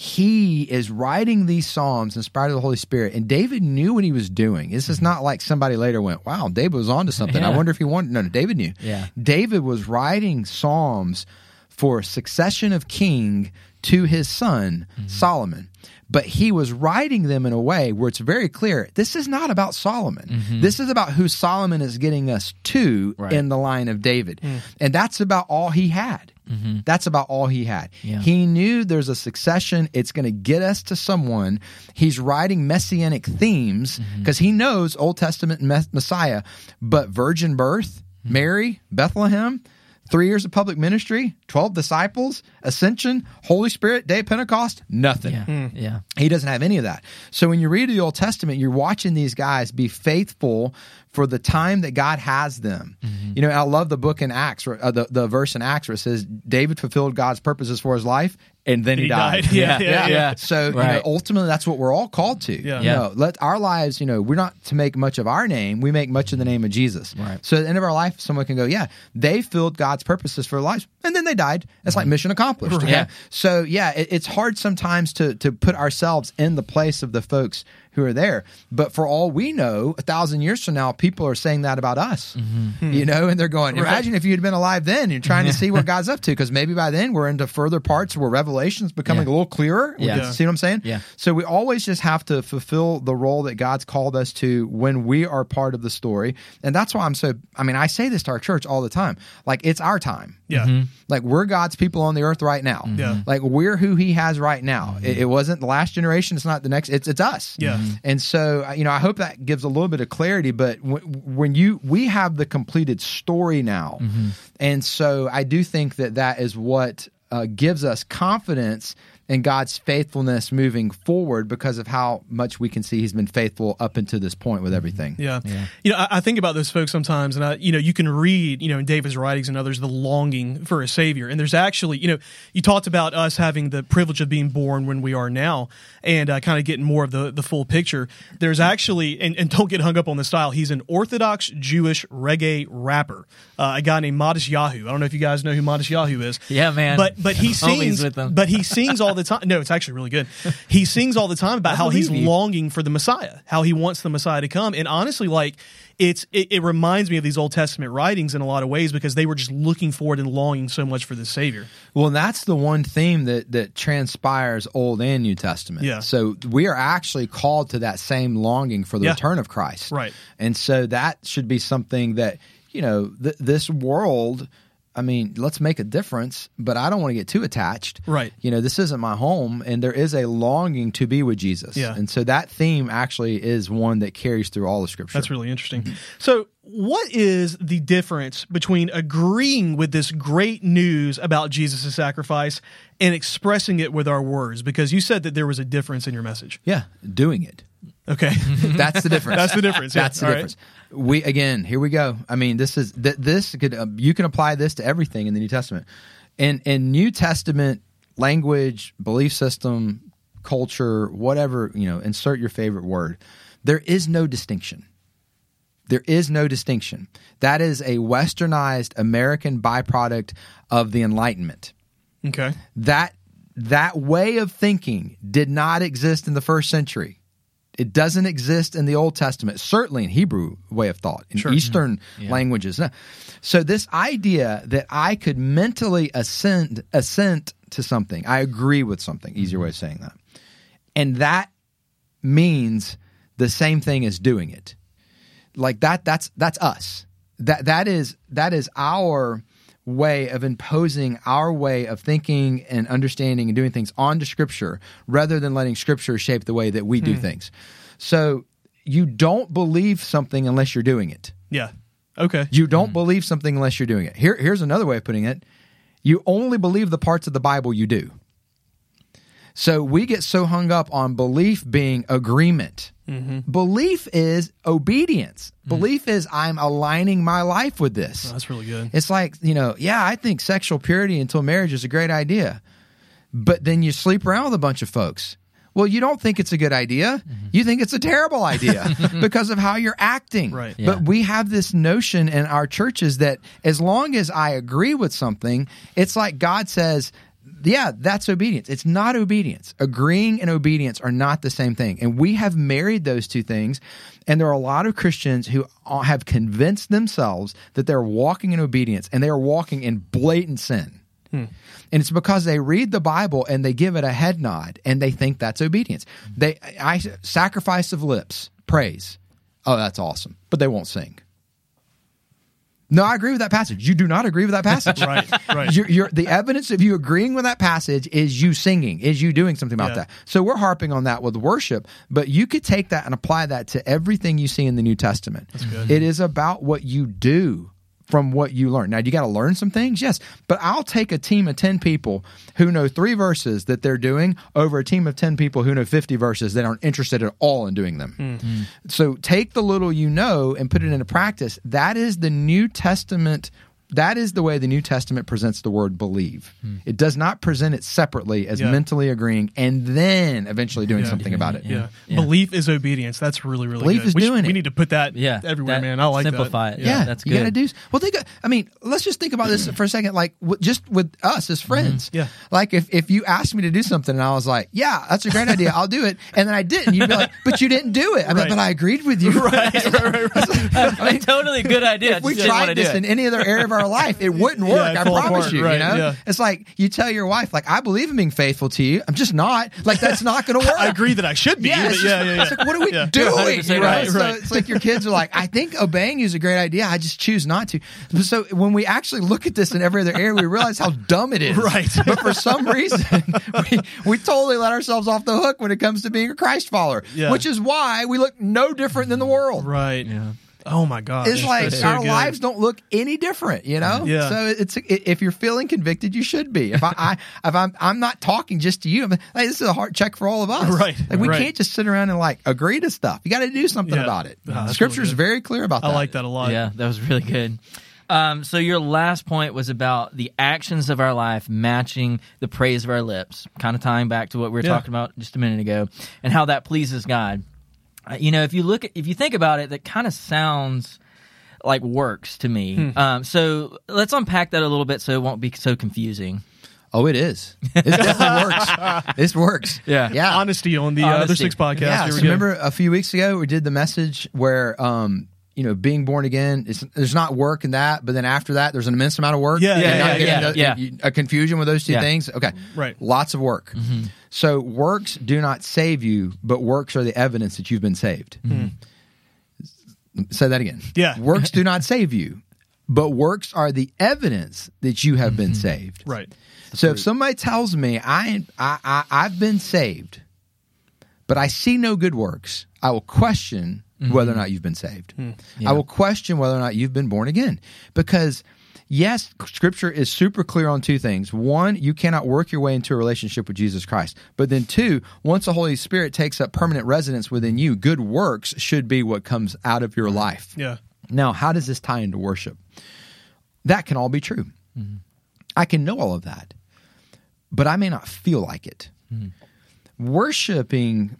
he is writing these psalms inspired of the Holy Spirit. And David knew what he was doing. This is not like somebody later went, "Wow, David was onto something." I wonder if he wanted. No, no, David knew. Yeah. David was writing psalms for succession of king to his son Mm-hmm. Solomon. But he was writing them in a way where it's very clear this is not about Solomon. This is about who Solomon is getting us to Mm-hmm. Right. in the line of David. And that's about all he had. That's about all he had. Mm-hmm. Yeah. He knew there's a succession. It's going to get us to someone. He's writing messianic themes Mm-hmm. because he knows Old Testament Mes- Messiah, but virgin birth, Mm-hmm. Mary, Bethlehem, three years of public ministry, 12 disciples, ascension, Holy Spirit, day of Pentecost, nothing. Yeah. Yeah. He doesn't have any of that. So when you read the Old Testament, you're watching these guys be faithful for the time that God has them. You know, I love the book in Acts, uh, the, the verse in Acts where it says David fulfilled God's purposes for his life and then he, He died. died. (laughs) Yeah, yeah, yeah. So you know, ultimately, that's what we're all called to. Yeah. You Yeah. know, let our lives. You know, we're not to make much of our name. We make much of the name of Jesus. Right. So at the end of our life, someone can go, "Yeah, they filled God's purposes for their lives, and then they died." It's like mission accomplished. Right. Yeah. So yeah, it, it's hard sometimes to to put ourselves in the place of the folks who are there. But for all we know, a thousand years from now, people are saying that about us. Mm-hmm. You know, and they're going, "Imagine if you'd been alive then, and trying to see what (laughs) God's up to." Because maybe by then we're into further parts where Revelation's becoming Yeah. a little clearer. We Yeah. See what I'm saying? Yeah. So we always just have to fulfill the role that God's called us to when we are part of the story. And that's why I'm so I mean, I say this to our church all the time. Like it's our time. Yeah. Mm-hmm. Like we're God's people on the earth right now. Mm-hmm. Yeah. Like we're who he has right now. Mm-hmm. It, it wasn't the last generation, it's not the next, it's it's us. Yeah. And so, you know, I hope that gives a little bit of clarity, but w- when you we have the completed story now. And so I do think that that is what uh, gives us confidence in God's faithfulness moving forward because of how much we can see He's been faithful up until this point with everything. Yeah. You know, I, I think about those folks sometimes, and I, you know, you can read, you know, in David's writings and others, the longing for a savior. And there's actually, you know, you talked about us having the privilege of being born when we are now, and uh, kind of getting more of the the full picture. There's actually, and, and don't get hung up on the style. He's an Orthodox Jewish reggae rapper, uh, a guy named Matisyahu. I don't know if you guys know who Matisyahu is. Yeah, man. But but he (laughs) sings, with them. but he sings all the time. No, it's actually really good. He (laughs) sings all the time about how he's you. longing for the Messiah, how he wants the Messiah to come. And honestly, like it's it, it reminds me of these Old Testament writings in a lot of ways because they were just looking forward and longing so much for the Savior. Well, that's the one theme that that transpires Old and New Testament. Yeah. So we are actually called to that same longing for the Yeah. return of Christ. Right. And so that should be something that you know th- this world. I mean, let's make a difference, but I don't want to get too attached. Right. You know, this isn't my home, and there is a longing to be with Jesus. Yeah. And so that theme actually is one that carries through all the scripture. That's really interesting. So, what is the difference between agreeing with this great news about Jesus' sacrifice and expressing it with our words? Because you said that there was a difference in your message. yeah, doing it. Okay. (laughs) That's the difference. That's the difference, yeah. That's the All difference. We again, here we go. I mean, this is th- this could uh, you can apply this to everything in the New Testament. In in New Testament language, belief system, culture, whatever you know, insert your favorite word. There is no distinction. There is no distinction. That is a westernized American byproduct of the Enlightenment okay. that that way of thinking did not exist in the first century. It doesn't exist in the Old Testament, certainly in Hebrew way of thought, in Sure. Eastern mm-hmm. languages. So this idea that I could mentally assent assent to something, I agree with something, easier mm-hmm. way of saying that. And that means the same thing as doing it like that that's that's us that that is that is our way of imposing our way of thinking and understanding and doing things onto scripture rather than letting scripture shape the way that we do hmm. things. So you don't believe something unless you're doing it. Yeah. Okay. you don't hmm. believe something unless you're doing it. Here here's another way of putting it. You only believe the parts of the bible you do. So we get so hung up on belief being agreement. Mm-hmm. Belief is obedience. Mm-hmm. Belief is I'm aligning my life with this. Oh, that's really good. It's like, you know, yeah, I think sexual purity until marriage is a great idea. But then you sleep around with a bunch of folks. Well, you don't think it's a good idea. Mm-hmm. You think it's a terrible idea (laughs) because of how you're acting. Right. Yeah. But we have this notion in our churches that as long as I agree with something, it's like God says, yeah, that's obedience. It's not obedience. Agreeing and obedience are not the same thing. And we have married those two things. And there are a lot of Christians who have convinced themselves that they're walking in obedience and they are walking in blatant sin. Hmm. And it's because they read the Bible and they give it a head nod and they think that's obedience. They I sacrifice of lips, praise. Oh, that's awesome. But they won't sing. No, I agree with that passage. You do not agree with that passage. (laughs) Right, right. You're, you're, the evidence of you agreeing with that passage is you singing, is you doing something about Yeah. that. So we're harping on that with worship, but you could take that and apply that to everything you see in the New Testament. good. It is about what you do from what you learn. Now, you got to learn some things, yes, but I'll take a team of 10 people who know three verses that they're doing over a team of 10 people who know 50 verses that aren't interested at all in doing them. Hmm. Hmm. So take the little you know and put it into practice. That is the New Testament that is the way the New Testament presents the word believe. Hmm. It does not present it separately as Yeah. mentally agreeing and then eventually doing Yeah. something about it. Yeah. Yeah. Belief is obedience. That's really, really Belief good. is we doing We it. need to put that Yeah, everywhere, that- man. I like simplify that. it. Yeah, that's you got to good. do. Well, think. I mean, let's just think about this for a second. Like, w- just with us as mm-hmm. friends. Yeah. Like, if if you asked me to do something and I was like, "Yeah, that's a great idea. I'll do it," and then I didn't, you'd be like, "But you didn't do it." I'm like, Right. "But I agreed with you." (laughs) Right, right, right, right. (laughs) I mean, totally good idea. if we Just didn't wanna tried this in any other area of our life, it wouldn't work. it'd I promise apart, you. right, You know, yeah. it's like you tell your wife, like, "I believe in being faithful to you." I'm just not. Like, that's not going (laughs) to work. I agree that I should be. Yeah, but it's, yeah, just- yeah, yeah. it's like, what are we Yeah. doing? 100% right, so right. it's like your kids are like, I think obeying you is a great idea. I just choose not to. So when we actually look at this in every other area, we realize how dumb it is. Right. But for some reason, (laughs) we, we totally let ourselves off the hook when it comes to being a Christ follower, Yeah. which is why we look no different than the world. Right. Yeah. Oh my god. It's like so our good. lives don't look any different, you know. Yeah. So it's if you're feeling convicted, you should be. If I, I if I'm I'm not talking just to you, I'm, like, this is a heart check for all of us. Right, Like we right. can't just sit around and like agree to stuff. You got to do something Yeah. about it. Ah, that's Scripture is good. very clear about that. I like that a lot. Yeah, that was really good. Um, so your last point was about the actions of our life matching the praise of our lips, kind of tying back to what we were Yeah. talking about just a minute ago, and how that pleases God. Uh, You know, if you look, at, if you think about it, that kind of sounds like works to me. Hmm. Um, so let's unpack that a little bit so it won't be so confusing. Oh, it is. It definitely (laughs) works. This works. Yeah. Yeah. Honesty on the uh, other six podcast. Yeah. Here So we go. remember a few weeks ago we did the message where um you know being born again is there's not work in that, but then after that there's an immense amount of work. Yeah, yeah, yeah, yeah. A confusion with those two Yeah. things. Okay. Right. Lots of work. Mm-hmm. So works do not save you, but works are the evidence that you've been saved. Mm-hmm. Say that again. Yeah. (laughs) Works do not save you, but works are the evidence that you have been mm-hmm. saved. Right. So if somebody tells me I, I I I've been saved, but I see no good works, I will question whether or mm-hmm. not you've been saved. Hmm. I will question whether or not you've been born again, because yes, Scripture is super clear on two things. One, you cannot work your way into a relationship with Jesus Christ, but then two, once the Holy Spirit takes up permanent residence within you, good works should be what comes out of your life. Yeah. Now, how does this tie into worship? That can all be true. Mm-hmm. I can know all of that, but I may not feel like it. Mm-hmm. Worshiping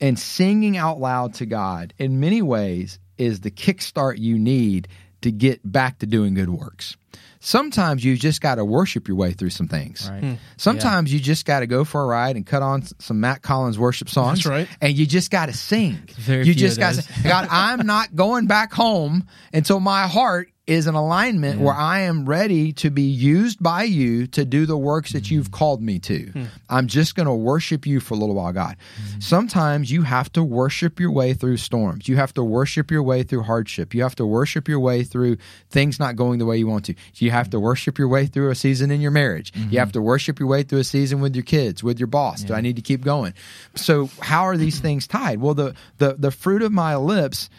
and singing out loud to God in many ways is the kickstart you need to get back to doing good works. Sometimes you just got to worship your way through some things. Right. Sometimes you just got to go for a ride and cut on some Matt Collins worship songs. That's right. And you just got to sing. Very you just got to God, I'm not going back home until my heart is an alignment where I am ready to be used by you to do the works that you've mm. called me to. Hmm. I'm just going to worship you for a little while, God. Mm-hmm. Sometimes you have to worship your way through storms. You have to worship your way through hardship. You have to worship your way through things not going the way you want to. You have to worship your way through a season in your marriage. You have mm-hmm. to worship your way through a season with your kids, with your boss. Do I need to keep going? So how are these things tied? Well, the the the fruit of my lips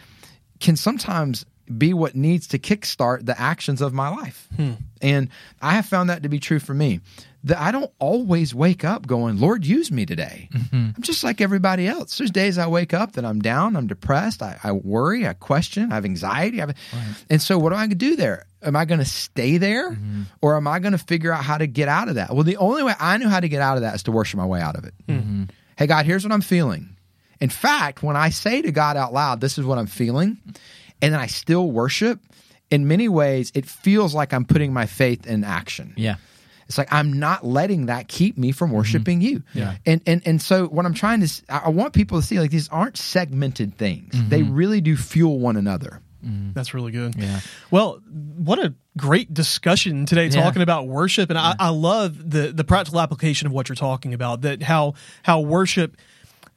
can sometimes be what needs to kickstart the actions of my life. Hmm. And I have found that to be true for me. That I don't always wake up going, Lord, use me today. Mm-hmm. I'm just like everybody else. There's days I wake up that I'm down, I'm depressed, I, I worry, I question, I have anxiety. I have, And so, what do I do there? Am I going to stay there mm-hmm. or am I going to figure out how to get out of that? Well, the only way I know how to get out of that is to worship my way out of it. Hmm. Mm-hmm. Hey, God, here's what I'm feeling. In fact, when I say to God out loud, this is what I'm feeling, and then I still worship, in many ways, it feels like I'm putting my faith in action. Yeah. It's like I'm not letting that keep me from mm-hmm. worshiping you. Yeah. And and and so what I'm trying to I want people to see like these aren't segmented things. Mm-hmm. They really do fuel one another. Mm-hmm. That's really good. Yeah. Well, what a great discussion today Yeah. talking about worship. And I, I love the, the practical application of what you're talking about that how, how worship,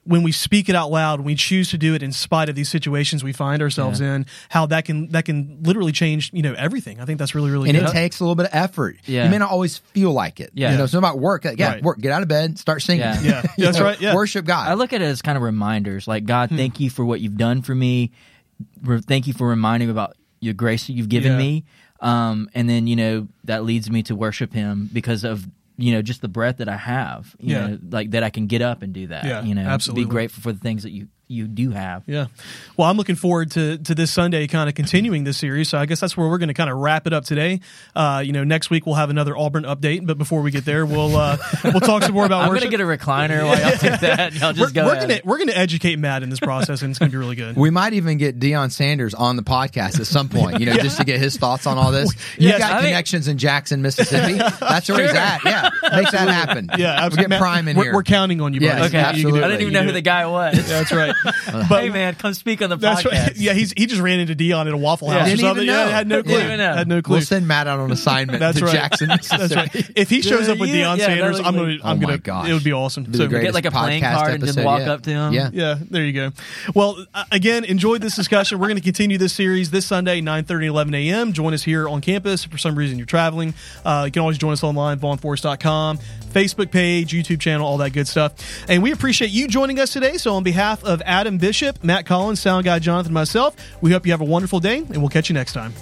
when we speak it out loud, when we choose to do it in spite of these situations we find ourselves in, how that can, that can literally change, you know, everything. I think that's really, really And good. it takes a little bit of effort. Yeah. You may not always feel like it. Yeah. You know, it's not about work. Like, yeah, Right. work. Get out of bed, start singing. Yeah. (laughs) Yeah. You That's know, right. Yeah. Worship God. I look at it as kind of reminders, like God, thank you for what you've done for me. Re- thank you for reminding me about your grace that you've given Yeah. me. Um, and then you know that leads me to worship Him because of you know just the breath that I have. You Yeah. know, like that I can get up and do that. Yeah, you know, absolutely. be grateful for the things that you you do have. Yeah. Well, I'm looking forward to to this Sunday, kind of continuing this series. So I guess that's where we're going to kind of wrap it up today. Uh, you know, next week we'll have another Auburn update, but before we get there, we'll uh, we'll talk some more about. (laughs) I'm gonna get a recliner while y'all do (laughs) that. Y'all just we're, go. we're gonna it. we're gonna educate Matt in this process, and it's gonna be really good. We might even get Deion Sanders on the podcast at some point, you know, just to get his thoughts on all this. (laughs) You Yes, got I mean- connections in Jackson, Mississippi. That's where he's at. Yeah, make that happen. yeah, we'll absolutely. get Matt, Prime in we're, here. We're counting on you, Yes, buddy. Okay, You can do absolutely. I didn't even You know who do the guy was. That's right. (laughs) But hey man, come speak on the that's podcast. right. Yeah, he's he just ran into Deion at a Waffle Yeah. House or Didn't something. even Yeah, know. had no clue. Didn't even know. Had no clue. We'll send Matt out on assignment (laughs) That's to right. Jackson, That's right. If he shows up with Yeah, Deion yeah, Sanders, I'm gonna be- I'm Oh gonna my gosh. it would be awesome. Be So greatest Get like a playing podcast card and just walk yet. up to him. Yeah. Yeah, there you go. Well, uh, again, enjoyed this discussion. We're going to continue this series this Sunday, 9.30 11 a.m. Join us here on campus. If for some reason you're traveling, uh, you can always join us online, vaughnforce.com, Facebook page, YouTube channel, all that good stuff. And we appreciate you joining us today. So on behalf of Adam Bishop, Matt Collins, Sound Guy Jonathan, myself, we hope you have a wonderful day, and we'll catch you next time.